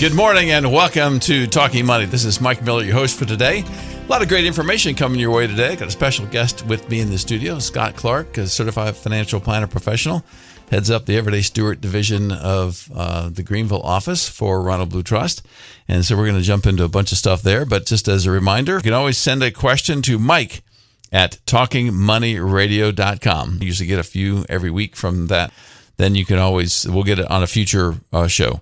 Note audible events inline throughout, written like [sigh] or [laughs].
Good morning and welcome to Talking Money. This is Mike Miller, your host for today. A lot of great information coming your way today. Got a special guest with me in the studio, Scott Clark, a certified financial planner professional, heads up the Everyday Steward division of uh, the Greenville office for Ronald Blue Trust. And so we're going to jump into a bunch of stuff there. But just as a reminder, you can always send a question to Mike at talkingmoneyradio.com. You usually get a few every week from that then you can always we'll get it on a future uh, show.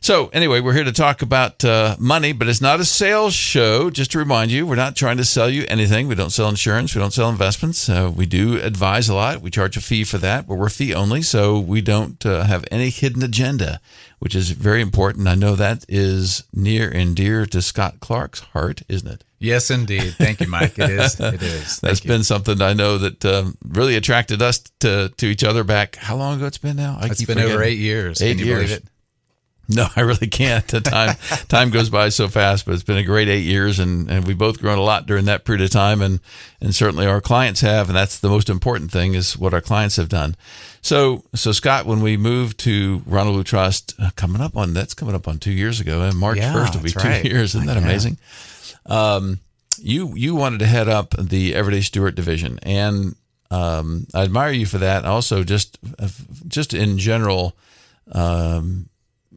So anyway, we're here to talk about uh, money, but it's not a sales show. Just to remind you, we're not trying to sell you anything. We don't sell insurance. We don't sell investments. Uh, we do advise a lot. We charge a fee for that, but we're fee only, so we don't uh, have any hidden agenda, which is very important. I know that is near and dear to Scott Clark's heart, isn't it? Yes, indeed. Thank you, Mike. It is. It is. [laughs] That's you. been something I know that um, really attracted us to to each other back. How long ago it's been now? I It's been over eight years. Eight Can you years. No, I really can't. The time time goes by so fast, but it's been a great eight years, and, and we've both grown a lot during that period of time, and and certainly our clients have, and that's the most important thing is what our clients have done. So so Scott, when we moved to Ronald Blue Trust, uh, coming up on that's coming up on two years ago, and March Yeah, first will be two right. years. Isn't that amazing? Um, you you wanted to head up the Everyday Steward division, and um, I admire you for that. Also, just just in general, um,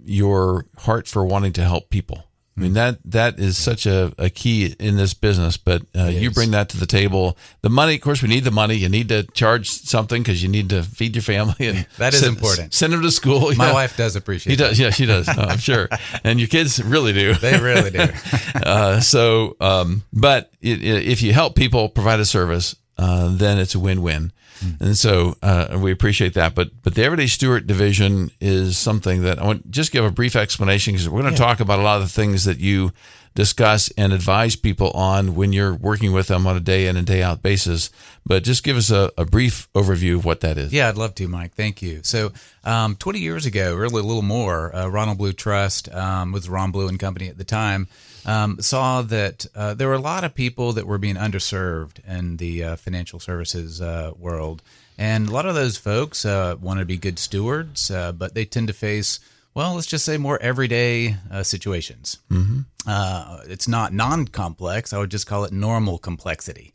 your heart for wanting to help people. I mean that that is such a, a key in this business. But uh, you bring that to the table. The money, of course, we need the money. You need to charge something because you need to feed your family, and [laughs] That is send- important. Send them to school. My wife does appreciate He does. Yeah, she does. I'm sure. [laughs] And your kids really do. They really do. [laughs] uh, so, um, but it, it, if you help people provide a service, uh, then it's a win-win. And so uh, we appreciate that. But but the Everyday Steward division is something that I want to just give a brief explanation because we're going to talk about a lot of the things that you discuss and advise people on when you're working with them on a day in and day out basis. But just give us a, a brief overview of what that is. Yeah, I'd love to, Mike. Thank you. So, um, 20 years ago, really a little more, uh, Ronald Blue Trust um, was Ron Blue and Company at the time. Um, saw that uh, there were a lot of people that were being underserved in the uh, financial services uh, world, and a lot of those folks uh, want to be good stewards, uh, but they tend to face, well, let's just say more everyday uh, situations. Mm-hmm. Uh, it's not non-complex; I would just call it normal complexity.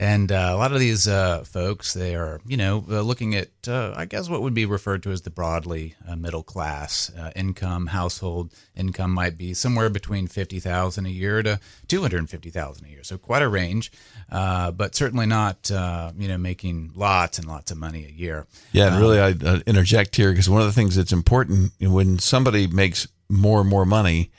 And uh, a lot of these uh, folks, they are, you know, uh, looking at, uh, I guess, what would be referred to as the broadly uh, middle class uh, income. Household income might be somewhere between fifty thousand a year to two hundred fifty thousand a year. So quite a range, uh, but certainly not, uh, you know, making lots and lots of money a year. Yeah, and really, I interject here because one of the things that's important when somebody makes more and more money,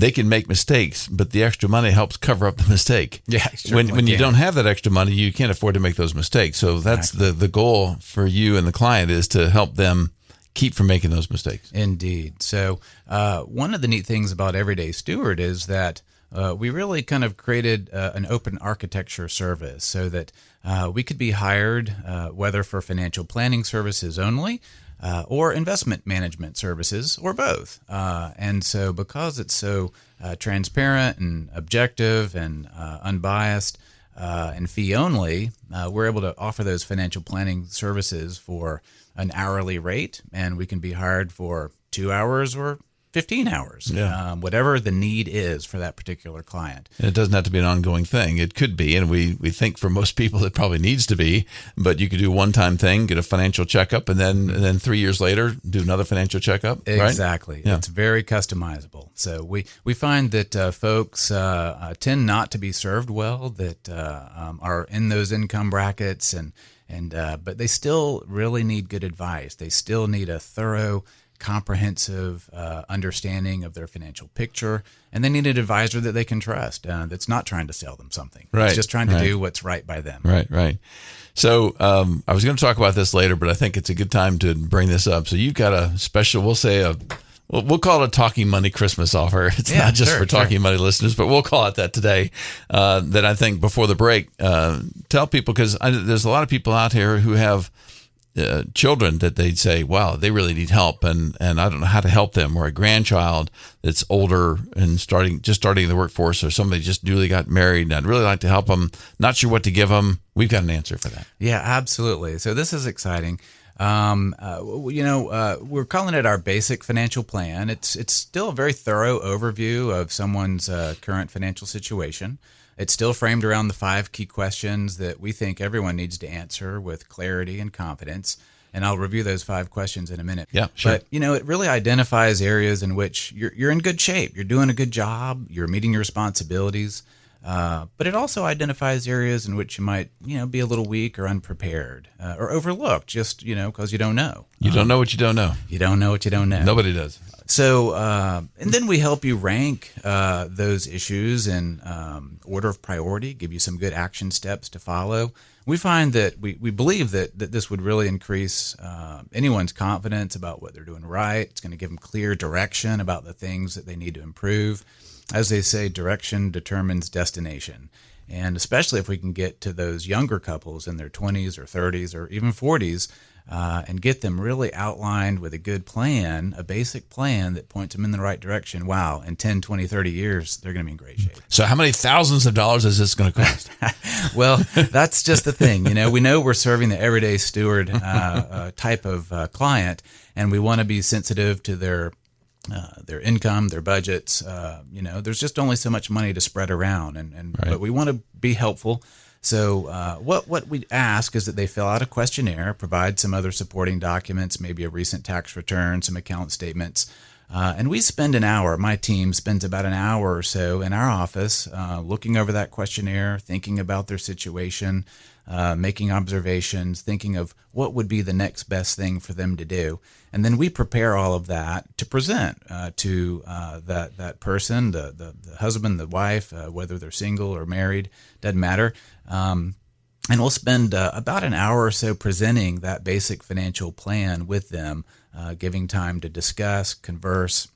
they can make mistakes, but the extra money helps cover up the [laughs] mistake. Yeah, when when you don't have that extra money, you can't afford to make those mistakes. So that's the the goal for you and the client is to help them keep from making those mistakes. Indeed. So, uh, one of the neat things about Everyday Steward is that uh, we really kind of created uh, an open architecture service so that uh, we could be hired, uh, whether for financial planning services only. Uh, or investment management services, or both. Uh, and so, because it's so uh, transparent and objective and uh, unbiased, uh, and fee only, uh, we're able to offer those financial planning services for an hourly rate, and we can be hired for two hours or 15 hours, Yeah. um, whatever the need is for that particular client. And it doesn't have to be an ongoing thing. It could be, and we, we think for most people it probably needs to be. But you could do a one time thing, get a financial checkup, and then and then three years later do another financial checkup. Right? Exactly. Yeah. It's very customizable. So we, we find that uh, folks uh, uh, tend not to be served well, that uh, um, are in those income brackets, and and uh, but they still really need good advice. They still need a thorough, comprehensive uh, understanding of their financial picture, and they need an advisor that they can trust. Uh, that's not trying to sell them something. Right, It's just trying to right. do what's right by them. Right, right. So um, I was going to talk about this later, but I think it's a good time to bring this up. So you've got a special, we'll say a, we'll, we'll call it a Talking Money Christmas offer. [laughs] It's Yeah, not just sure, for Talking Money listeners, but we'll call it that today. Uh, that I think before the break, uh, tell people because there's a lot of people out here who have uh, children that they'd say, "Wow, they really need help," and and I don't know how to help them, or a grandchild that's older and starting just starting the workforce, or somebody just newly got married, and I'd really like to help them. Not sure what to give them. We've got an answer for that. Yeah, absolutely. So this is exciting. Um, uh, you know, uh, we're calling it our basic financial plan. It's it's still a very thorough overview of someone's uh, current financial situation. It's still framed around the five key questions that we think everyone needs to answer with clarity and confidence. And I'll review those five questions in a minute. Yeah, sure. But you know, it really identifies areas in which you're you're in good shape. You're doing a good job. You're meeting your responsibilities. Uh, but it also identifies areas in which you might, you know, be a little weak or unprepared uh, or overlooked, just you know, because you don't know. You don't know what you don't know. You don't know what you don't know. Nobody does. So, uh, and then we help you rank uh, those issues in um, order of priority, give you some good action steps to follow. We find that we, we believe that, that this would really increase uh, anyone's confidence about what they're doing right. It's going to give them clear direction about the things that they need to improve. As they say, direction determines destination. And especially if we can get to those younger couples in their 20s or 30s or even 40s uh, and get them really outlined with a good plan, a basic plan that points them in the right direction, wow, in 10, 20, 30 years, they're going to be in great shape. So, how many thousands of dollars is this going to cost? [laughs] well, that's just the thing. You know, we know we're serving the everyday steward uh, uh, type of uh, client, and we want to be sensitive to their uh, their income, their budgets. Uh, you know, there's just only so much money to spread around, and, and Right. but we want to be helpful. So uh, what what we ask is that they fill out a questionnaire, provide some other supporting documents, maybe a recent tax return, some account statements. Uh, and we spend an hour, my team spends about an hour or so in our office uh, looking over that questionnaire, thinking about their situation, uh, making observations, thinking of what would be the next best thing for them to do. And then we prepare all of that to present uh, to uh, that, that person, the, the, the husband, the wife, uh, whether they're single or married, doesn't matter. Um, and we'll spend uh, about an hour or so presenting that basic financial plan with them, uh, giving time to discuss, converse,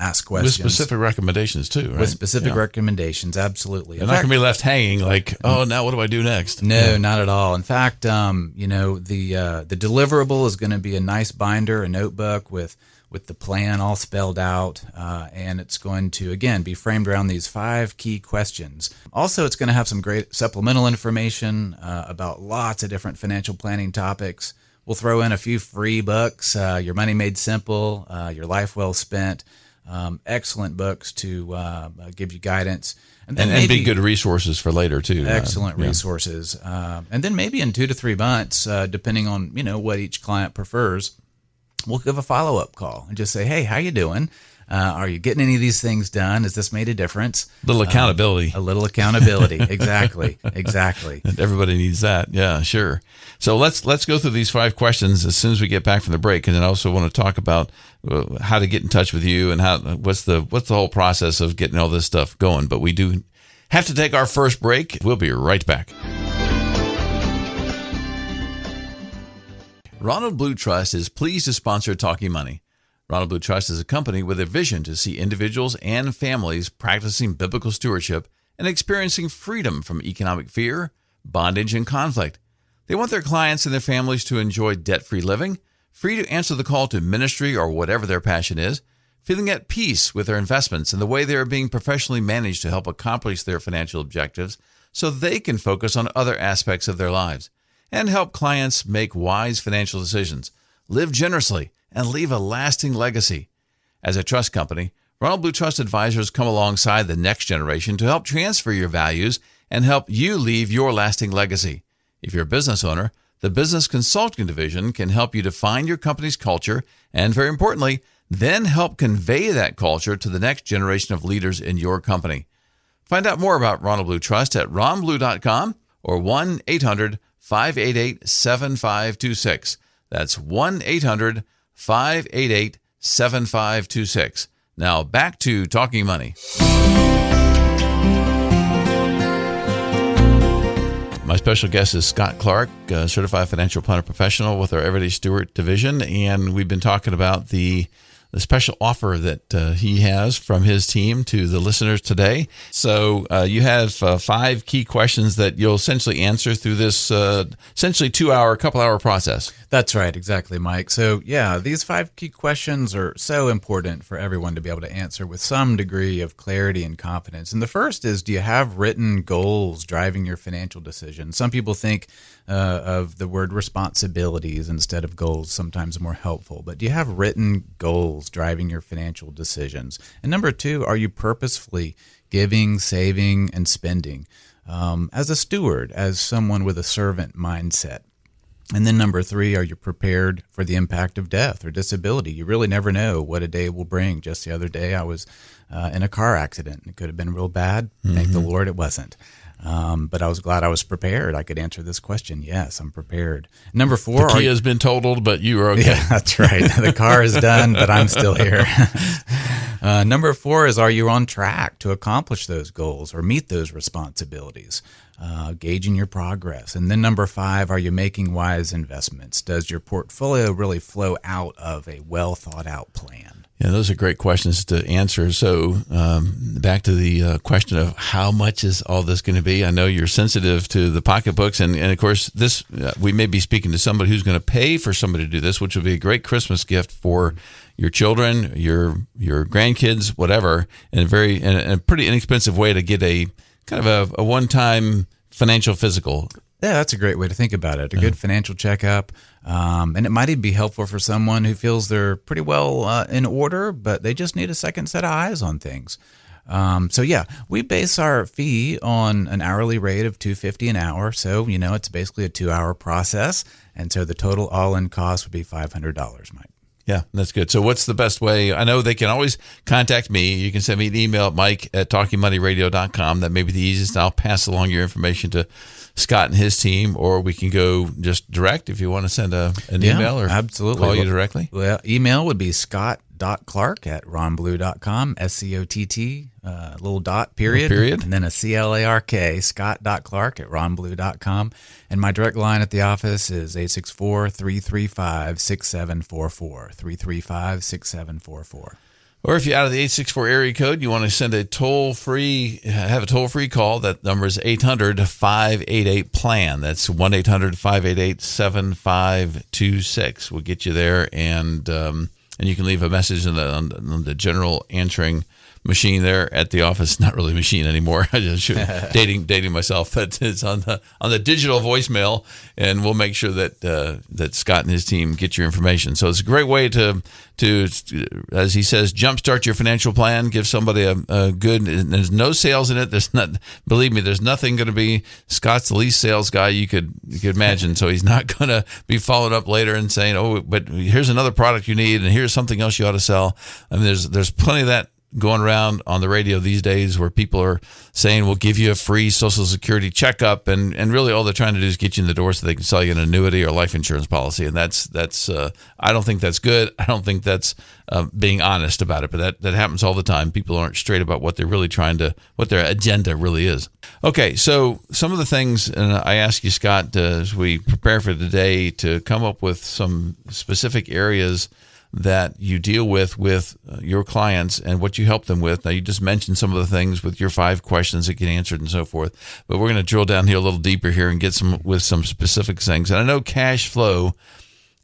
ask questions With specific recommendations, too, right? with specific Yeah. recommendations, absolutely. They're not going to be left hanging like, oh, now what do I do next? no, not at all. In fact, um, you know the uh, the deliverable is going to be a nice binder, a notebook with with the plan all spelled out, uh, and it's going to again be framed around these five key questions. Also, it's going to have some great supplemental information uh, about lots of different financial planning topics. We'll throw in a few free books: uh, Your Money Made Simple, uh, Your Life Well Spent. Um, excellent books to uh, uh, give you guidance, then And, and be good resources for later, too. Uh, excellent yeah. resources uh, and then maybe in two to three months uh, depending on you know what each client prefers we'll give a follow-up call and just say hey how you doing uh, are you getting any of these things done has this made a difference A Little accountability. a little accountability [laughs] exactly exactly And everybody needs that. Yeah, sure. So let's let's go through these five questions as soon as we get back from the break, and then I also want to talk about uh, how to get in touch with you and how what's the what's the whole process of getting all this stuff going. But we do have to take our first break. We'll be right back. Ronald Blue Trust is pleased to sponsor Talking Money. Ronald Blue Trust is a company with a vision to see individuals and families practicing biblical stewardship and experiencing freedom from economic fear, bondage, and conflict. They want their clients and their families to enjoy debt free living, free to answer the call to ministry or whatever their passion is, feeling at peace with their investments and the way they are being professionally managed to help accomplish their financial objectives so they can focus on other aspects of their lives and help clients make wise financial decisions, live generously, and leave a lasting legacy. As a trust company, Ronald Blue Trust advisors come alongside the next generation to help transfer your values and help you leave your lasting legacy. If you're a business owner, the Business Consulting Division can help you define your company's culture and, very importantly, then help convey that culture to the next generation of leaders in your company. Find out more about Ronald Blue Trust at ronblue.com or 1 800 588 7526. That's 1 800 588 7526. Now back to Talking Money. My special guest is Scott Clark, certified financial planner professional with our Everyday Steward division, and we've been talking about the the special offer that uh, he has from his team to the listeners today. So uh, you have uh, five key questions that you'll essentially answer through this uh, essentially two hour, couple hour process. That's right, exactly, Mike. So, yeah, these five key questions are so important for everyone to be able to answer with some degree of clarity and confidence. And the first is Do you have written goals driving your financial decisions? Some people think uh, of the word responsibilities instead of goals, sometimes more helpful. But do you have written goals driving your financial decisions? And number two, are you purposefully giving, saving, and spending um, as a steward, as someone with a servant mindset? And then number three, are you prepared for the impact of death or disability? You really never know what a day will bring. Just the other day, I was uh, in a car accident. It could have been real bad. Mm-hmm. Thank the mm-hmm. Lord it wasn't. Um, but I was glad I was prepared. I could answer this question. Yes, I'm prepared. Number four, the key has been totaled, but you are okay. Yeah, that's right. [laughs] the car is done, but I'm still here. [laughs] uh, number four is, are you on track to accomplish those goals or meet those responsibilities? uh, gauging your progress. And then number five, are you making wise investments? Does your portfolio really flow out of a well thought out plan? Yeah, those are great questions to answer. So, um, back to the uh, question of how much is all this going to be? I know you're sensitive to the pocketbooks, and, and of course, this uh, we may be speaking to somebody who's going to pay for somebody to do this, which would be a great Christmas gift for your children, your your grandkids, whatever, and a very in a pretty inexpensive way to get a kind of a, a one time financial physical. Yeah, that's a great way to think about it. A good financial checkup. Um, and it might even be helpful for someone who feels they're pretty well uh, in order, but they just need a second set of eyes on things. Um, so yeah, we base our fee on an hourly rate of 250 an hour. So, you know, it's basically a two hour process. And so the total all in cost would be $500, Mike. Yeah, that's good. So, what's the best way? I know they can always contact me. You can send me an email at mike at talkingmoneyradio.com. That may be the easiest. I'll pass along your information to Scott and his team, or we can go just direct if you want to send a, an yeah, email or absolutely. call you directly. Well, email would be scott dot clark at ronblue.com s-c-o-t-t uh, little dot period period and then a c-l-a-r-k scott dot clark at ronblue.com and my direct line at the office is 864-335-6744 335-6744 or if you're out of the 864 area code, you want to send a toll free, have a toll free call. That number is 800 588 PLAN. That's 1 800 588 7526. We'll get you there. And, um, and you can leave a message in the, on the general answering machine there at the office. Not really a machine anymore. [laughs] I just [laughs] dating dating myself, [laughs] but it's on the on the digital voicemail, and we'll make sure that uh, that Scott and his team get your information. So it's a great way to to as he says, jumpstart your financial plan. Give somebody a, a good. There's no sales in it. There's not. Believe me, there's nothing going to be. Scott's the least sales guy you could you could imagine. So he's not going to be followed up later and saying, "Oh, but here's another product you need, and here's something else you ought to sell." I mean, there's there's plenty of that going around on the radio these days where people are saying we'll give you a free social security checkup and and really all they're trying to do is get you in the door so they can sell you an annuity or life insurance policy and that's that's uh, I don't think that's good. I don't think that's uh, being honest about it but that that happens all the time. People aren't straight about what they're really trying to what their agenda really is. Okay so some of the things and I ask you Scott uh, as we prepare for today to come up with some specific areas that you deal with with uh, your clients and what you help them with. Now, you just mentioned some of the things with your five questions that get answered and so forth, but we're going to drill down here a little deeper here and get some with some specific things. And I know cash flow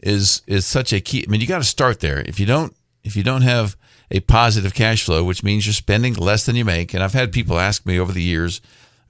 is is such a key. I mean, you got to start there. If you don't if you don't have a positive cash flow, which means you're spending less than you make, and I've had people ask me over the years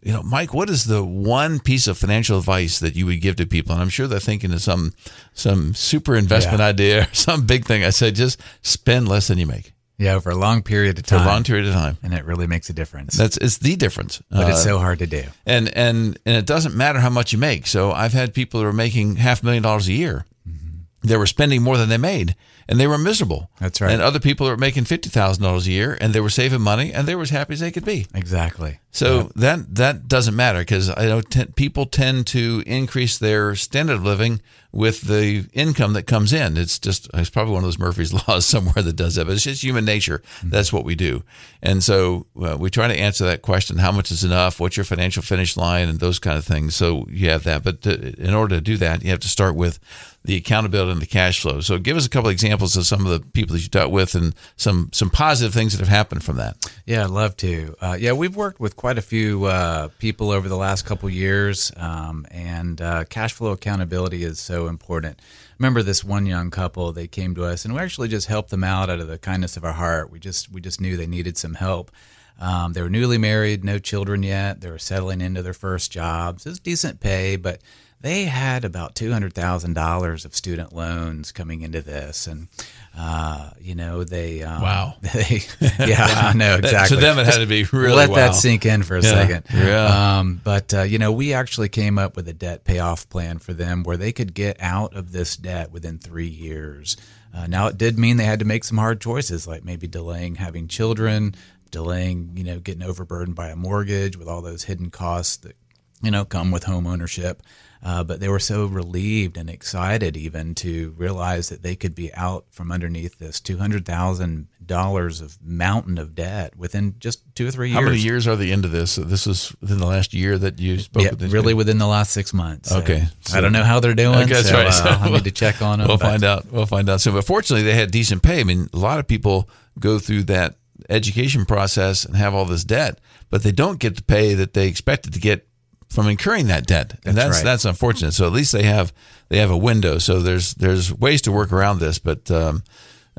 you know, Mike, what is the one piece of financial advice that you would give to people? And I'm sure they're thinking of some some super investment yeah. idea or [laughs] some big thing. I said, just spend less than you make. Yeah, over a long period of time. For a long period of time, and it really makes a difference. That's it's the difference, but uh, it's so hard to do. And and and it doesn't matter how much you make. So I've had people who are making half a million dollars a year. Mm-hmm. They were spending more than they made, and they were miserable. That's right. And other people are making fifty thousand dollars a year, and they were saving money, and they were as happy as they could be. Exactly. So yep. that that doesn't matter because I know t- people tend to increase their standard of living with the income that comes in. It's just it's probably one of those Murphy's [laughs] laws somewhere that does that, but it's just human nature. Mm-hmm. That's what we do, and so uh, we try to answer that question: How much is enough? What's your financial finish line? And those kind of things. So you have that, but to, in order to do that, you have to start with the accountability and the cash flow. So give us a couple of examples of some of the people that you dealt with and some some positive things that have happened from that. Yeah, I'd love to. Uh, yeah, we've worked with quite a few uh, people over the last couple years, um, and uh, cash flow accountability is so important. remember this one young couple. They came to us, and we actually just helped them out out of the kindness of our heart. We just we just knew they needed some help. Um, they were newly married, no children yet. They were settling into their first jobs. It was decent pay, but they had about two hundred thousand dollars of student loans coming into this, and uh, you know they um, Wow. [laughs] they, yeah I [laughs] know exactly to them, it had to be really let wow. that sink in for a Yeah, second. yeah. Um, but uh, you know, we actually came up with a debt payoff plan for them where they could get out of this debt within three years. Uh, now, it did mean they had to make some hard choices, like maybe delaying having children, delaying, you know, getting overburdened by a mortgage with all those hidden costs that you know come with home ownership. Uh, but they were so relieved and excited even to realize that they could be out from underneath this two hundred thousand dollars of mountain of debt within just two or three years. How many years are the end of this? This was within the last year that you spoke Yeah, with really people? win the last six months. So Okay, I don't know how they're doing. Okay, that's so, right. uh, I need to [laughs] check on them. We'll but- find out. We'll find out soon. But fortunately, they had decent pay. I mean, a lot of people go through that education process and have all this debt, but they don't get the pay that they expected to get from incurring that debt, and That's that's right. that's unfortunate. So at least they have they have a window. So there's there's ways to work around this, but um,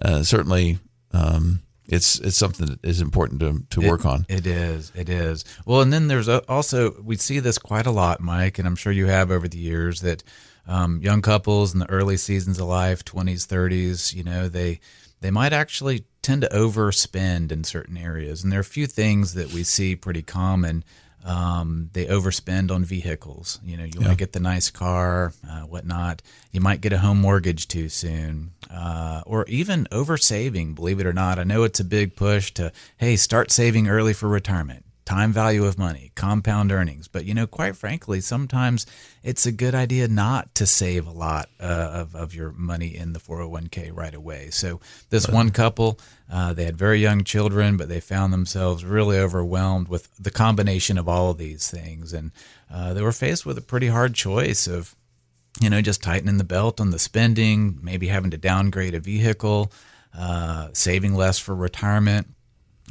uh, certainly um, it's it's something that is important to to work on. It is. It is. Well, and then there's also we see this quite a lot, Mike, and I'm sure you have over the years that um, young couples in the early seasons of life, 20s, 30s, you know, they they might actually tend to overspend in certain areas, and there are a few things that we see pretty common. Um, they overspend on vehicles. You know, you want to get the nice car, uh, whatnot. You might get a home mortgage too soon, uh, or even over saving. Believe it or not, I know it's a big push to hey, start saving early for retirement. Time value of money, compound earnings. But you know, quite frankly, sometimes it's a good idea not to save a lot uh, of, of your money in the 401k right away. So, this one couple, uh, they had very young children, but they found themselves really overwhelmed with the combination of all of these things. And uh, they were faced with a pretty hard choice of you know, just tightening the belt on the spending, maybe having to downgrade a vehicle, uh, saving less for retirement,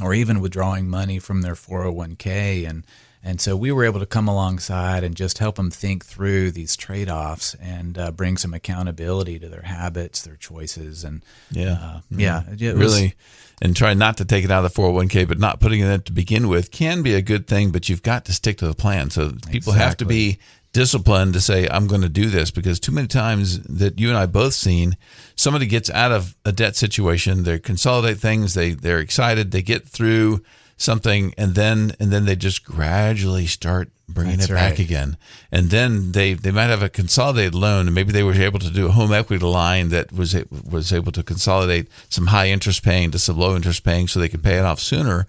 or even withdrawing money from their 401k. And, and so we were able to come alongside and just help them think through these trade offs and uh, bring some accountability to their habits, their choices. And Yeah. uh, yeah, it was- really and try not to take it out of the 401k but not putting it in to begin with can be a good thing but you've got to stick to the plan so people have to be disciplined to say i'm going to do this because too many times that you and i both seen somebody gets out of a debt situation they consolidate things they they're excited they get through something and then and then they just gradually start bringing That's it back right. again and then they they might have a consolidated loan and maybe they were able to do a home equity line that was a- was able to consolidate some high interest paying to some low interest paying so they could pay it off sooner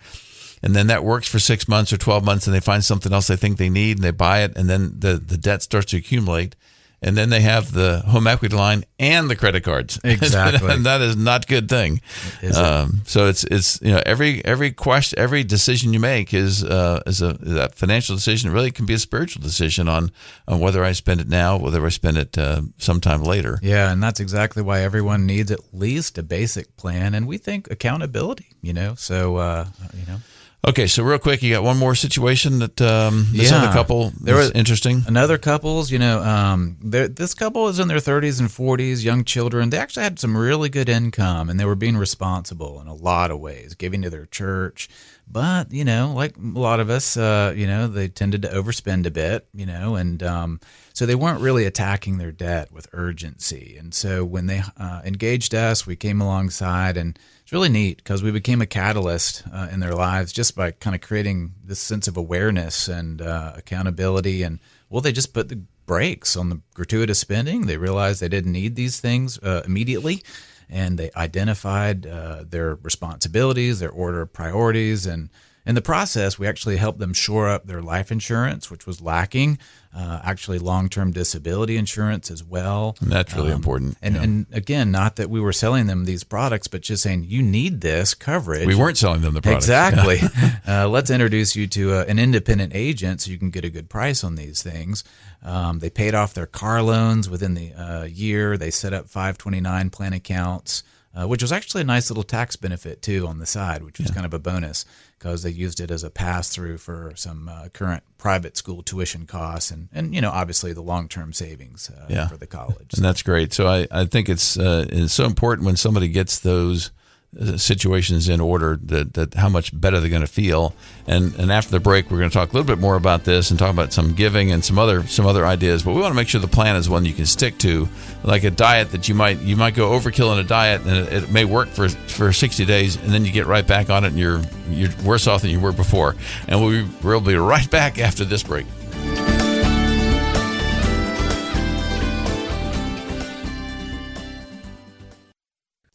and then that works for six months or 12 months and they find something else they think they need and they buy it and then the, the debt starts to accumulate and then they have the home equity line and the credit cards [laughs] Exactly. and that is not a good thing it? um, so it's it's you know every every question every decision you make is uh, is a that financial decision really can be a spiritual decision on on whether I spend it now whether I spend it uh, sometime later Yeah, and that's exactly why everyone needs at least a basic plan, and we think accountability. You know, so uh, you know, okay so real quick you got one more situation that um, this Yeah. other couple There was interesting another couples, you know, um, this couple is in their 30s and 40s, young children. They actually had some really good income, and they were being responsible in a lot of ways, giving to their church. But you know, like a lot of us, uh, you know, they tended to overspend a bit, you know, and um, so they weren't really attacking their debt with urgency. And so when they uh, engaged us, we came alongside, and it's really neat because we became a catalyst uh, in their lives just by kind of creating this sense of awareness and uh, accountability. And well, they just put the brakes on the gratuitous spending. They realized they didn't need these things uh, immediately, and they identified uh, their responsibilities, their order of priorities, and in the process, we actually helped them shore up their life insurance, which was lacking. Uh, actually, long-term disability insurance as well. and that's really important And yeah. and again, not that we were selling them these products, but just saying you need this coverage. we weren't selling them the product Exactly. [laughs] [laughs] uh, let's introduce you to uh, an independent agent so you can get a good price on these things. Um, they paid off their car loans within the uh, year. They set up 529 plan accounts. uh, which was actually a nice little tax benefit too on the side, which was kind of a bonus because they used it as a pass through for some uh, current private school tuition costs and, and you know obviously the long term savings uh, Yeah. for the college. and that's great. So I, I think it's uh, it's so important when somebody gets those situations in order that, that how much better they're going to feel. And and after the break, we're going to talk a little bit more about this and talk about some giving and some other some other ideas. But we want to make sure the plan is one you can stick to, like a diet that you might you might go overkill in a diet and it, it may work for for 60 days and then you get right back on it and you're you're worse off than you were before. And we'll be, we'll be right back after this break.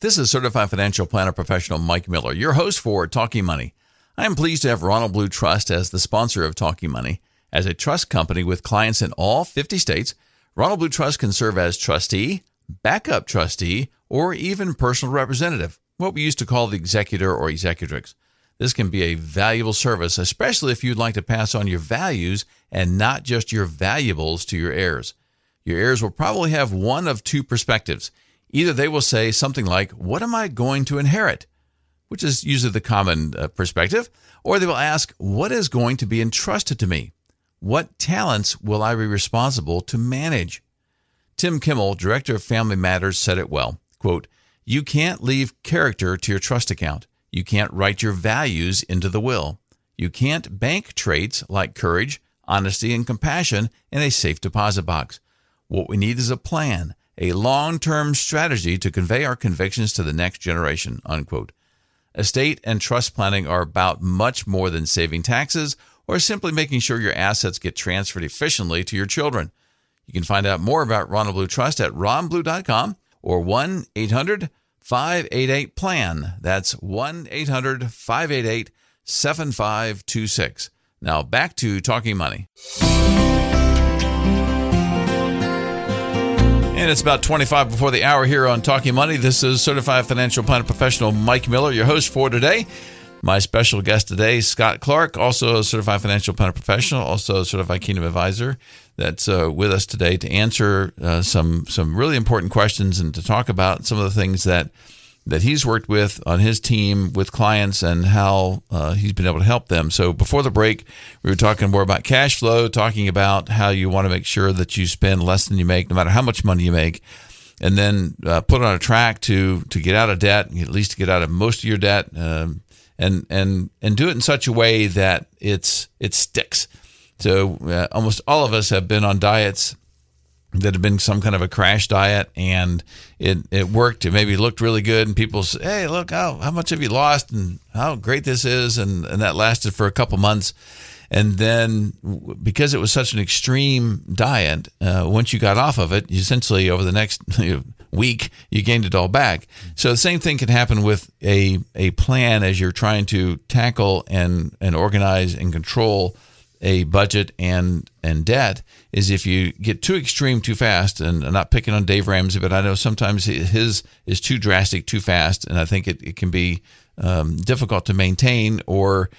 This is certified financial planner professional Mike Miller, your host for Talking Money. I am pleased to have Ronald Blue Trust as the sponsor of Talking Money. As a trust company with clients in all 50 states, Ronald Blue Trust can serve as trustee, backup trustee, or even personal representative, what we used to call the executor or executrix. This can be a valuable service, especially if you'd like to pass on your values and not just your valuables to your heirs. Your heirs will probably have one of two perspectives. Either they will say something like, What am I going to inherit? which is usually the common uh, perspective, or they will ask, What is going to be entrusted to me? What talents will I be responsible to manage? Tim Kimmel, director of Family Matters, said it well. Quote, You can't leave character to your trust account. You can't write your values into the will. You can't bank traits like courage, honesty, and compassion in a safe deposit box. What we need is a plan, a long term strategy to convey our convictions to the next generation. Unquote. Estate and trust planning are about much more than saving taxes or simply making sure your assets get transferred efficiently to your children. You can find out more about Ronald Blue Trust at ronblue.com or 1 800 588 PLAN. That's 1 800 588 7526. Now back to Talking Money. And it's about 25 before the hour here on Talking Money. This is certified financial planner professional Mike Miller, your host for today. My special guest today, Scott Clark, also a certified financial planner professional, also a certified Kingdom advisor, that's uh, with us today to answer uh, some some really important questions and to talk about some of the things that that he's worked with on his team with clients and how uh, he's been able to help them. So before the break, we were talking more about cash flow, talking about how you want to make sure that you spend less than you make, no matter how much money you make, and then uh, put on a track to to get out of debt, at least to get out of most of your debt, um, and and and do it in such a way that it's it sticks. So uh, almost all of us have been on diets that had been some kind of a crash diet and it, it worked. It maybe looked really good and people say, Hey, look, how, how much have you lost and how great this is. And, and that lasted for a couple months. And then because it was such an extreme diet, uh, once you got off of it, essentially over the next [laughs] week, you gained it all back. So the same thing can happen with a, a plan as you're trying to tackle and, and organize and control a budget and and debt is if you get too extreme too fast and I'm not picking on Dave Ramsey but I know sometimes his is too drastic too fast and I think it, it can be um, difficult to maintain or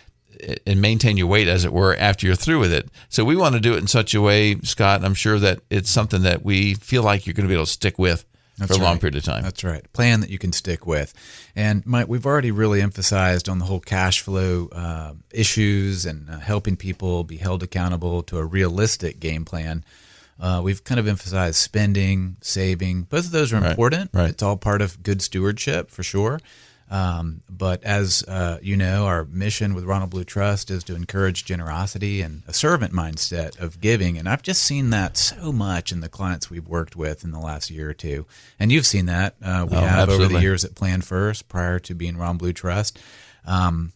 and maintain your weight as it were after you're through with it. So we want to do it in such a way Scott I'm sure that it's something that we feel like you're going to be able to stick with for a long period of time That's right. Plan that you can stick with. And Mike, we've already really emphasized on the whole cash flow uh, issues and uh, helping people be held accountable to a realistic game plan. Uh, we've kind of emphasized spending, saving. Both of those are important. right. It's all part of good stewardship for sure. Um, but as uh, you know, our mission with Ronald Blue Trust is to encourage generosity and a servant mindset of giving. And I've just seen that so much in the clients we've worked with in the last year or two. And you've seen that. Uh, we Oh, have over the years at Plan First prior to being Ronald Blue Trust. Um,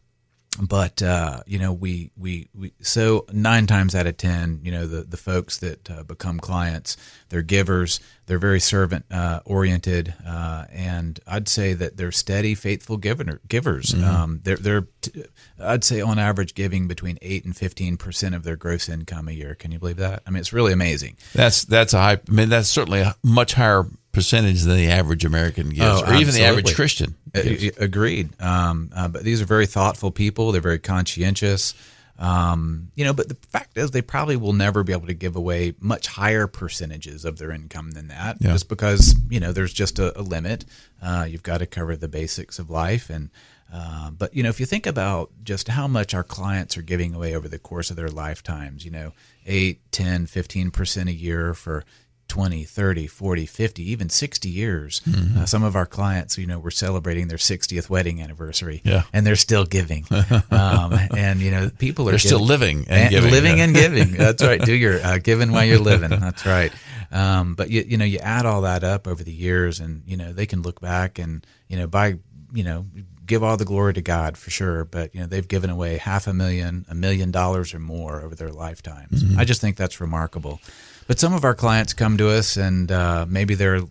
but uh, you know we, we we so nine times out of ten you know the the folks that uh, become clients they're givers they're very servant uh, oriented uh, and I'd say that they're steady faithful giver, givers. Um, they're they're t- I'd say on average giving between eight and fifteen percent of their gross income a year. Can you believe that? I mean it's really amazing. That's that's a high I mean that's certainly a much higher percentage than the average American gives Oh, or even the average. Christian gives. Agreed. Um, uh, but these are very thoughtful people. They're very conscientious. Um, you know, but the fact is, they probably will never be able to give away much higher percentages of their income than that, Yeah. just because you know there's just a, a limit. Uh, you've got to cover the basics of life, and uh, but you know, if you think about just how much our clients are giving away over the course of their lifetimes, you know, 8, 10, 15 percent a year for 20, 30, 40, 50, even 60 years. Mm-hmm. Uh, some of our clients, you know, were celebrating their 60th wedding anniversary Yeah. and they're still giving. [laughs] um, and, you know, people are They're still giving- living and giving, living yeah. and giving. [laughs] That's right. Do your uh, giving while you're living. That's right. Um, but you, you know, you add all that up over the years and, you know, they can look back and, you know, by, you know, give all the glory to God for sure. But, you know, they've given away half a million, a million dollars or more over their lifetimes. Mm-hmm. I just think that's remarkable. But some of our clients come to us and uh, maybe they're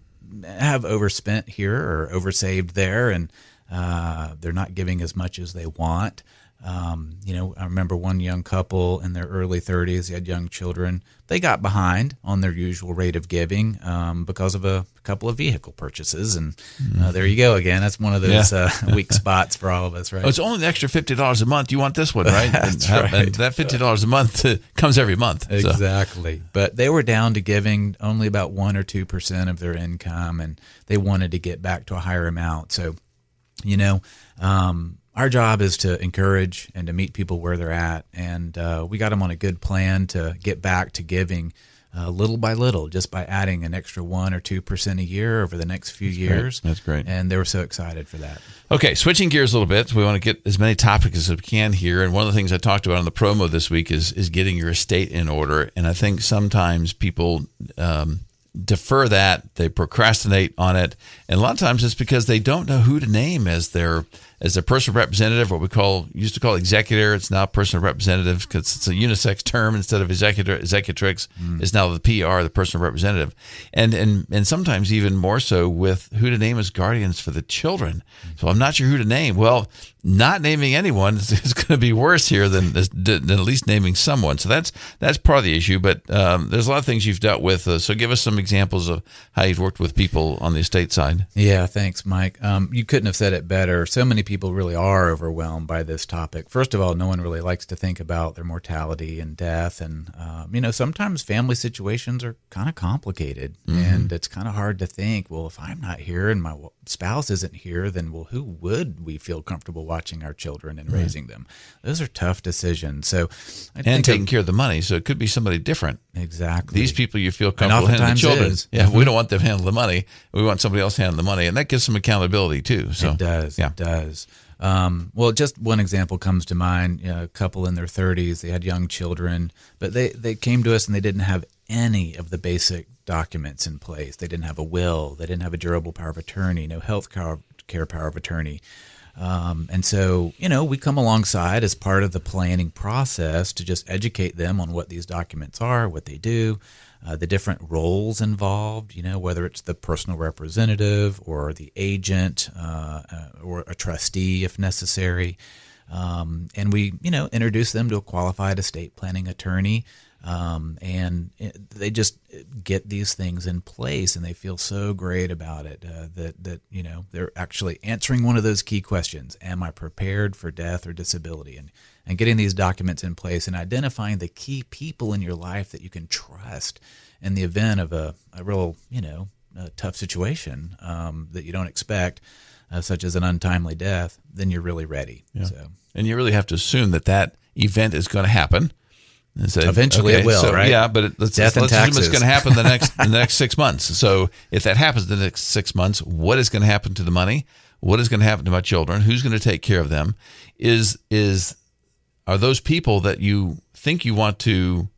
have overspent here or oversaved there, and uh, they're not giving as much as they want. Um, you know, I remember one young couple in their early 30s, they had young children. They got behind on their usual rate of giving um, because of a couple of vehicle purchases. And uh, there you go again. That's one of those Yeah. uh, [laughs] weak spots for all of us, right? Oh, it's only an extra fifty dollars a month. You want this one, right? [laughs] and, have- and that fifty dollars a month uh, comes every month. So, Exactly. But they were down to giving only about 1 or 2% of their income and they wanted to get back to a higher amount. So, you know, um, our job is to encourage and to meet people where they're at. And uh, we got them on a good plan to get back to giving uh, little by little, just by adding an extra 1 or 2% a year over the next few years. That's great. And they were so excited for that. Okay, switching gears a little bit. We want to get as many topics as we can here. And one of the things I talked about on the promo this week is is getting your estate in order. And I think sometimes people um, defer that, they procrastinate on it, and a lot of times it's because they don't know who to name as their as a personal representative. What we call used to call executor, it's now personal representative because it's a unisex term instead of executor. Executrix is now the PR, the personal representative, and and and sometimes even more so with who to name as guardians for the children. So I'm not sure who to name. Well, not naming anyone is, is going to be worse here than, than at least naming someone. So that's that's part of the issue. But um, there's a lot of things you've dealt with. Uh, so give us some examples of how you've worked with people on the estate side. Yeah, thanks, Mike. Um, you couldn't have said it better. So many people really are overwhelmed by this topic. First of all, no one really likes to think about their mortality and death. And, um, you know, sometimes family situations are kind of complicated. And it's kind of hard to think, well, if I'm not here and my spouse isn't here, then, well, who would we feel comfortable watching our children and raising them? Those are tough decisions. So, I And think taking care of the money, so it could be somebody different. exactly These people you feel comfortable handling the children. Yeah, we don't want them handling the money. We want somebody else handling the money, and that gives some accountability too. So It does. Yeah. It does. Um, well, just one example comes to mind. You know, a couple in their 30s, they had young children, but they, they came to us and they didn't have any of the basic documents in place. They didn't have a will. They didn't have a durable power of attorney, no health care, power of attorney. Um, and so, you know, we come alongside as part of the planning process to just educate them on what these documents are, what they do, uh, the different roles involved, you know, whether it's the personal representative or the agent uh, uh, or a trustee if necessary. Um, and we, you know, introduce them to a qualified estate planning attorney. Um, and it- they just get these things in place and they feel so great about it uh, that, that, you know, they're actually answering one of those key questions Am I prepared for death or disability? And, and getting these documents in place and identifying the key people in your life that you can trust in the event of a, a real, you know, a tough situation um, that you don't expect, uh, such as an untimely death, then you're really ready. So. and you really have to assume that that event is going to happen. Say, Eventually it will, so, right? Yeah, but it, let's, Death let's assume it's going to happen the next the [laughs] next six months. So if that happens the next six months, what is going to happen to the money? What is going to happen to my children? Who's going to take care of them? Is is are those people that you think you want to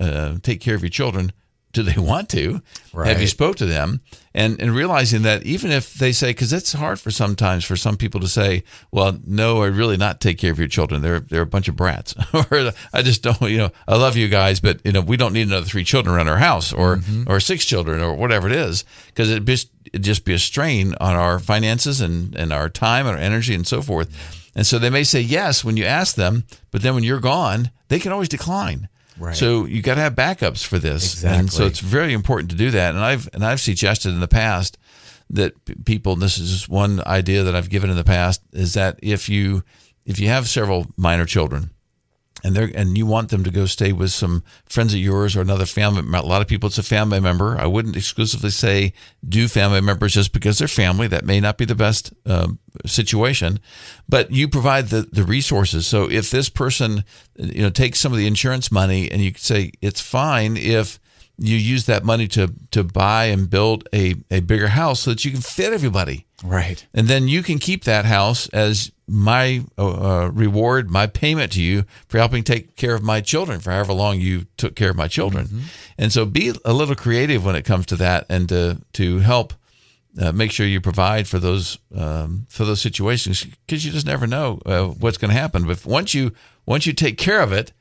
uh, take care of your children? Do they want to? Have you spoke to them? And and realizing that even if they say, because it's hard for sometimes for some people to say, well, no, I really not take care of your children. They're they're a bunch of brats, [laughs] or I just don't. You know, I love you guys, but you know, we don't need another three children around our house, or mm-hmm. or six children, or whatever it is, because it just it just be a strain on our finances and and our time and our energy and so forth. And so they may say yes when you ask them, but then when you're gone, they can always decline. Right. So you got to have backups for this, and so it's very important to do that. And I've and I've suggested in the past that people. And this is just one idea that I've given in the past is that if you if you have several minor children, and they're and you want them to go stay with some friends of yours or another family. A lot of people, it's a family member. I wouldn't exclusively say do family members just because they're family. That may not be the best um, situation, but you provide the the resources. So if this person, you know, takes some of the insurance money, and you could say it's fine if you use that money to to buy and build a, a bigger house so that you can fit everybody. Right. And then you can keep that house as my uh, uh, reward, my payment to you for helping take care of my children for however long you took care of my children. Mm-hmm. And so be a little creative when it comes to that and to, to help uh, make sure you provide for those um, for those situations because you just never know uh, what's going to happen. But once you once you take care of it,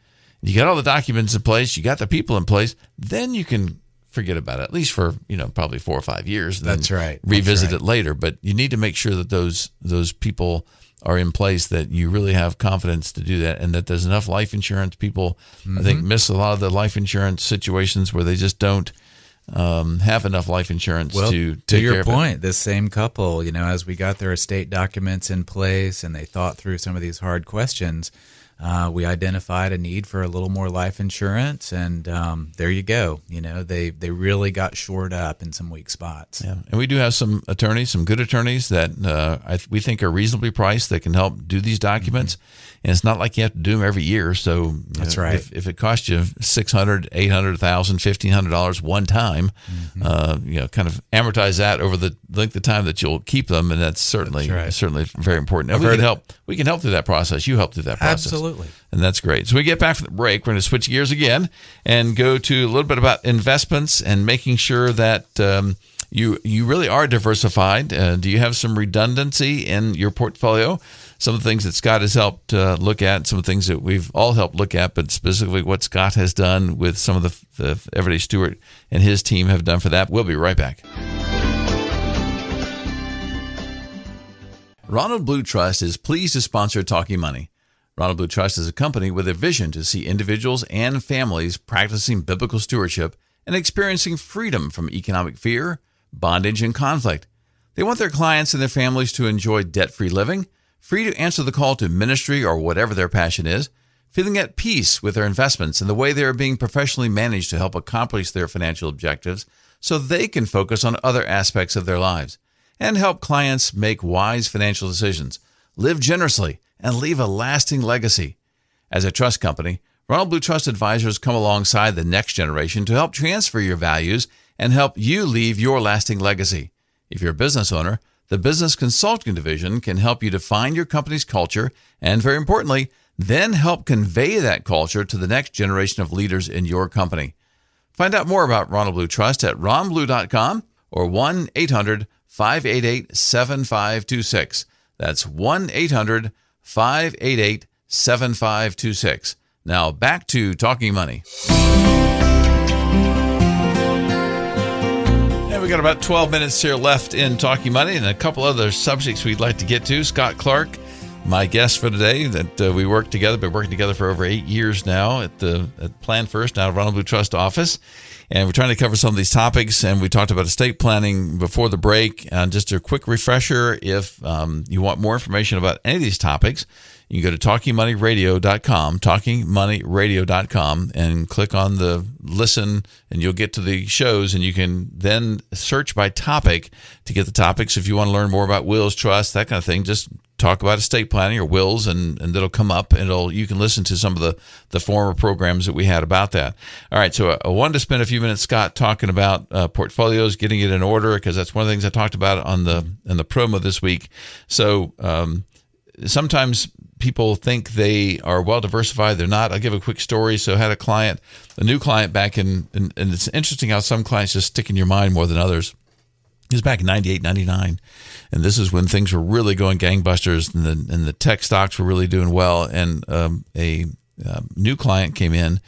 you got all the documents in place, you got the people in place, then you can forget about it at least for you know probably four or five years. That's right. Revisit That's right. it later, but you need to make sure that those those people are in place that you really have confidence to do that and that there's enough life insurance. People, mm-hmm. I think, mm-hmm. miss a lot of the life insurance situations where they just don't um, have enough life insurance well, to to your point. This same couple, you know, as we got their estate documents in place and they thought through some of these hard questions, uh, we identified a need for a little more life insurance, and um, there you go. You know, they they really got shored up in some weak spots. Yeah, and we do have some attorneys, some good attorneys that uh, I, we think are reasonably priced that can help do these documents. Mm-hmm. And it's not like you have to do them every year. So that's right. If, if, it costs you six hundred, eight hundred thousand, fifteen hundred dollars one time, mm-hmm. uh, you know, kind of amortize that over the length of time that you'll keep them, and that's certainly that's right. certainly very important. And we can help. We can help through that process. You help through that process. Absolutely. And that's great. So we get back from the break. We're going to switch gears again and go to a little bit about investments and making sure that. Um, you you really are diversified. Uh, do you have some redundancy in your portfolio? Some of the things that Scott has helped uh, look at, some of the things that we've all helped look at, but specifically what Scott has done with some of the, the Everyday Steward and his team have done for that. We'll be right back. Ronald Blue Trust is pleased to sponsor Talking Money. Ronald Blue Trust is a company with a vision to see individuals and families practicing biblical stewardship and experiencing freedom from economic fear bondage, and conflict. They want their clients and their families to enjoy debt free living, free to answer the call to ministry or whatever their passion is, feeling at peace with their investments and the way they are being professionally managed to help accomplish their financial objectives so they can focus on other aspects of their lives, and help clients make wise financial decisions, live generously, and leave a lasting legacy. As a trust company, Ronald Blue Trust Advisors come alongside the next generation to help transfer your values and help you leave your lasting legacy. If you're a business owner, the Business Consulting Division can help you define your company's culture and, very importantly, then help convey that culture to the next generation of leaders in your company. Find out more about Ronald Blue Trust at ronblue.com or 1 800 588 7526. That's 1 800 588 7526. Now back to Talking Money. We got about 12 minutes here left in Talking Money and a couple other subjects we'd like to get to. Scott Clark, my guest for today, that uh, we worked together, been working together for over eight years now at the at Plan First, now Ronald Blue Trust office. And we're trying to cover some of these topics. And we talked about estate planning before the break. And just a quick refresher if um, you want more information about any of these topics, you can go to talkingmoneyradio.com, talkingmoneyradio.com, and click on the listen, and you'll get to the shows. And you can then search by topic to get the topics. If you want to learn more about wills, trust, that kind of thing, just talk about estate planning or wills, and, and it'll come up, and it'll you can listen to some of the the former programs that we had about that. All right, so I wanted to spend a few minutes, Scott, talking about uh, portfolios, getting it in order, because that's one of the things I talked about on the in the promo this week. So. Um, sometimes people think they are well diversified. They're not. I'll give a quick story. So I had a client, a new client back in, and, and it's interesting how some clients just stick in your mind more than others. It was back in 98, 99. And this is when things were really going gangbusters and the, and the tech stocks were really doing well. And um, a uh, new client came in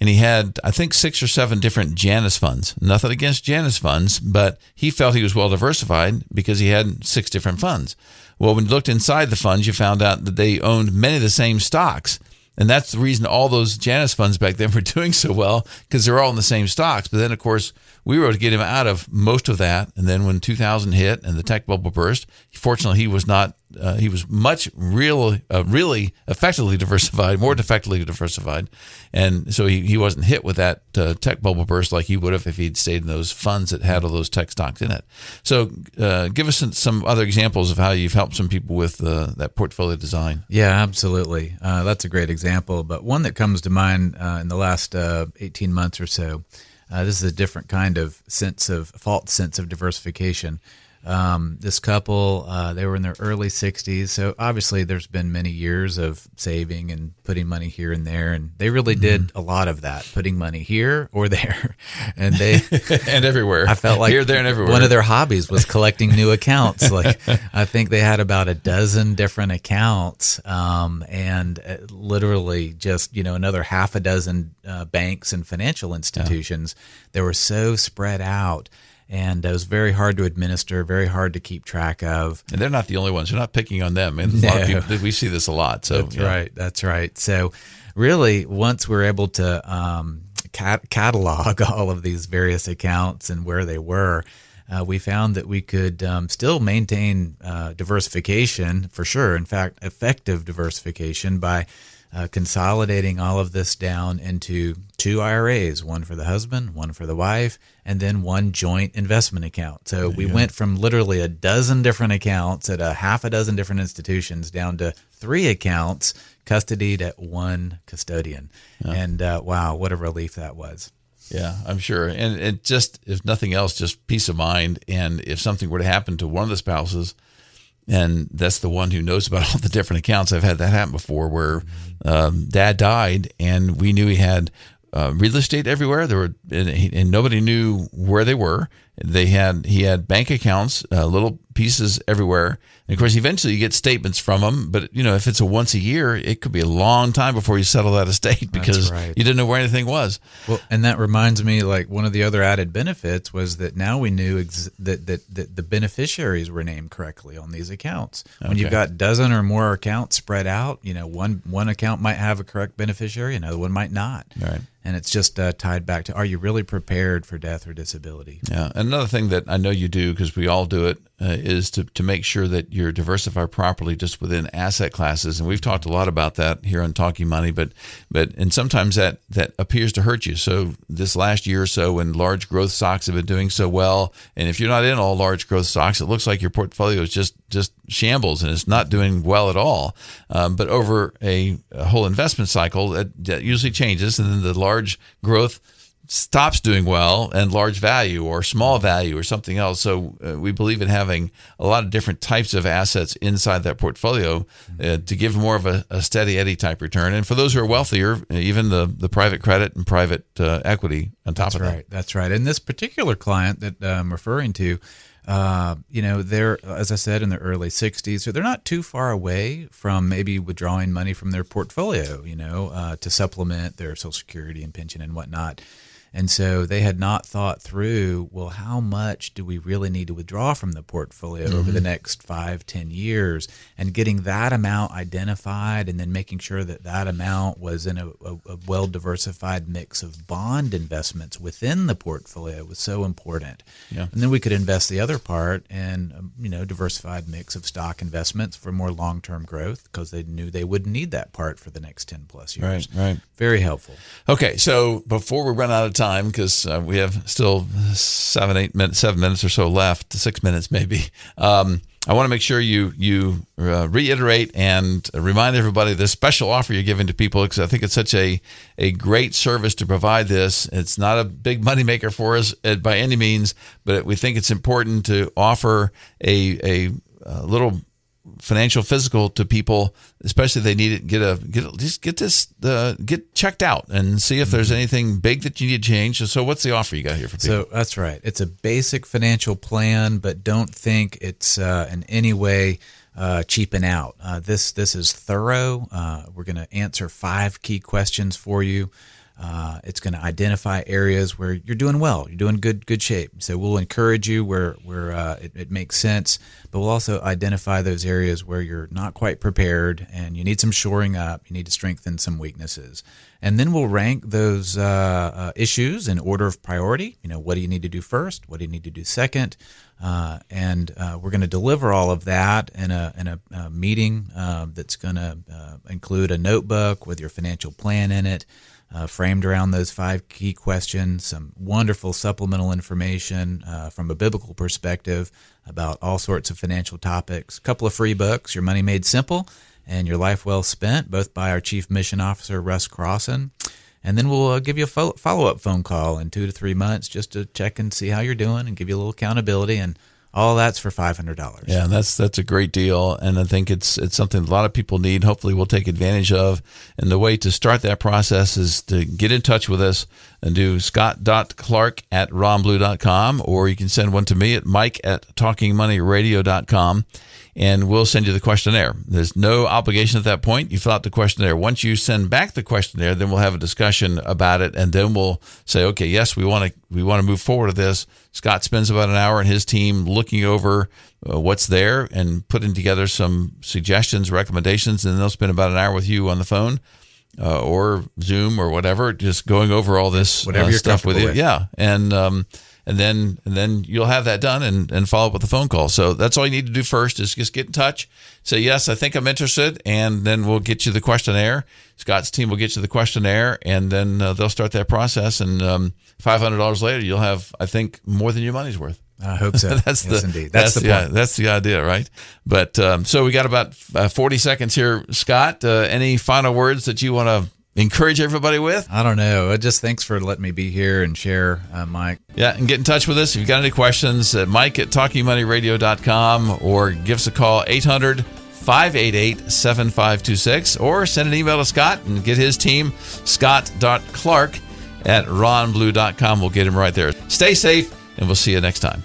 and he had, I think, six or seven different Janus funds. Nothing against Janus funds, but he felt he was well diversified because he had six different funds. Well, when you looked inside the funds, you found out that they owned many of the same stocks. And that's the reason all those Janus funds back then [laughs] were doing so well because they're all in the same stocks. But then, of course, we were able to get him out of most of that. And then when 2000 hit and the tech bubble burst, fortunately, he was not uh, he was much real, uh, really effectively diversified, more effectively diversified, and so he, he wasn't hit with that uh, tech bubble burst like he would have if he'd stayed in those funds that had all those tech stocks in it. So, uh, give us some, some other examples of how you've helped some people with uh, that portfolio design. Yeah, absolutely. Uh, that's a great example, but one that comes to mind in the last eighteen months or so. this is a different kind of sense of false sense of diversification. Um, this couple, uh, they were in their early 60s. So obviously, there's been many years of saving and putting money here and there. And they really mm-hmm. did a lot of that, putting money here or there. [laughs] And they, [laughs] and everywhere. I felt like here, there, and everywhere. One of their hobbies was collecting new accounts. Like, I think they had about a dozen different accounts um, and uh, literally just, you know, another half a dozen uh, banks and financial institutions. Yeah. They were so spread out and it was very hard to administer, very hard to keep track of. And they're not the only ones. You're not picking on them. And no. a lot of people, we see this a lot. So that's yeah. right. That's right. So really, once we're able to um, cat- catalog [laughs] all of these various accounts and where they were, uh, we found that we could um, still maintain uh, diversification for sure. In fact, effective diversification by uh, consolidating all of this down into two IRAs, one for the husband, one for the wife, and then one joint investment account. So we went from literally a dozen different accounts at a half a dozen different institutions down to three accounts custodied at one custodian. Yeah. And uh, wow, what a relief that was. Yeah, I'm sure. And it just, if nothing else, just peace of mind. And if something were to happen to one of the spouses, and that's the one who knows about [laughs] all the different accounts. I've had that happen before, where um, dad died, and we knew he had uh, real estate everywhere. There were, and, and, nobody knew where they were. They had he had bank accounts, uh, little pieces everywhere. And of course, eventually you get statements from them. But you know, if it's a once a year, it could be a long time before you settle that [laughs] estate because right. you didn't know where anything was. Well, and that reminds me, like one of the other added benefits was that now we knew ex- that, that that the beneficiaries were named correctly on these accounts. When okay. you've got a dozen or more accounts spread out, you know, one one account might have a correct beneficiary, another one might not. Right and it's just uh, tied back to are you really prepared for death or disability yeah another thing that i know you do because we all do it uh, is to, to make sure that you're diversified properly just within asset classes. And we've talked a lot about that here on talking money but but and sometimes that that appears to hurt you. So this last year or so when large growth stocks have been doing so well and if you're not in all large growth stocks it looks like your portfolio is just just shambles and it's not doing well at all. Um, but over a, a, whole investment cycle that, that usually changes and then the large growth stops doing well and large value or small value or something else. So uh, we believe in having a lot of different types of assets inside that portfolio uh, to give more of a, a, steady Eddie type return. And for those who are wealthier, even the, the private credit and private uh, equity on top That's of right. that. That's right. That's right. And this particular client that I'm referring to, uh, you know, they're, as I said, in their early 60s, so they're not too far away from maybe withdrawing money from their portfolio, you know, uh, to supplement their Social Security and pension and whatnot. And so they had not thought through, well, how much do we really need to withdraw from the portfolio mm-hmm. over the mm-hmm. next five, ten years? And getting that amount identified and then making sure that that amount was in a, a, a well diversified mix of bond investments within the portfolio was so important. Yeah. And then we could invest the other part in, um, you know, diversified mix of stock investments for more long term growth because they knew they would need that part for the next 10 plus years. Right, right. Very helpful. Okay. So before we run out of time, time because uh, we have still seven, eight minutes, seven minutes or so left, six minutes maybe. Um, I want to make sure you you uh, reiterate and remind everybody the special offer you're giving to people because I think it's such a a great service to provide this. It's not a big moneymaker for us uh, by any means, but we think it's important to offer a a, a little financial physical to people, especially if they need it. Get a get just get this uh, get checked out and see if there's mm-hmm. anything big that you need to change. So, what's the offer you got here for people? So that's right. It's a basic financial plan, but don't think it's uh, in any way. Uh, cheaping out. Uh, this this is thorough. Uh, we're going to answer five key questions for you. Uh, it's going to identify areas where you're doing well, you're doing good good shape. So we'll encourage you where where uh, it, it, makes sense, but we'll also identify those areas where you're not quite prepared and you need some shoring up. You need to strengthen some weaknesses, and then we'll rank those uh, uh issues in order of priority. You know, what do you need to do first? What do you need to do second? Uh, and uh, we're going to deliver all of that in a in a, a meeting that's going to include a notebook with your financial plan in it uh, framed around those five key questions, some wonderful supplemental information uh, from a biblical perspective about all sorts of financial topics, a couple of free books, Your Money Made Simple and Your Life Well Spent, both by our Chief Mission Officer, Russ Crosson. And then we'll uh, give you a follow up phone call in two to three months just to check and see how you're doing and give you a little accountability and all that's for five hundred dollars. Yeah, that's that's a great deal, and I think it's it's something a lot of people need. Hopefully, we'll take advantage of. And the way to start that process is to get in touch with us and do scott.clark at ronblue.com, or you can send one to me at mike at talkingmoneyradio.com and we'll send you the questionnaire. There's no obligation at that point. You fill out the questionnaire. Once you send back the questionnaire, then we'll have a discussion about it, and then we'll say, okay, yes, we want to we want to move forward with this. Scott spends about an hour and his team looking over uh, what's there and putting together some suggestions, recommendations, and they'll spend about an hour with you on the phone. Uh, or Zoom or whatever, just going over all this whatever uh, stuff with you. With. Yeah, and um, and then and then you'll have that done and, and follow up with a phone call. So that's all you need to do first is just get in touch, say yes, I think I'm interested, and then we'll get you the questionnaire. Scott's team will get you the questionnaire, and then uh, they'll start that process. And um, five hundred dollars later, you'll have I think more than your money's worth. I hope so. [laughs] that's yes, the indeed. That's, that's the yeah, that's the idea, right? But um, so we got about uh, forty seconds here, Scott. Uh, any final words that you want to encourage everybody with? I don't know. Just thanks for letting me be here and share, uh, Mike. Yeah, and get in touch with us if you've got any questions at mike at talkingmoneyradio.com or give us a call 800 588 7526 or send an email to Scott and get his team, scott.clark at ronblue.com. We'll get him right there. Stay safe, and we'll see you next time.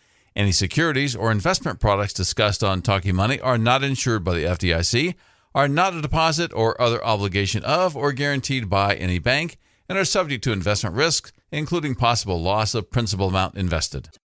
Any securities or investment products discussed on Talking Money are not insured by the FDIC, are not a deposit or other obligation of or guaranteed by any bank, and are subject to investment risks, including possible loss of principal amount invested.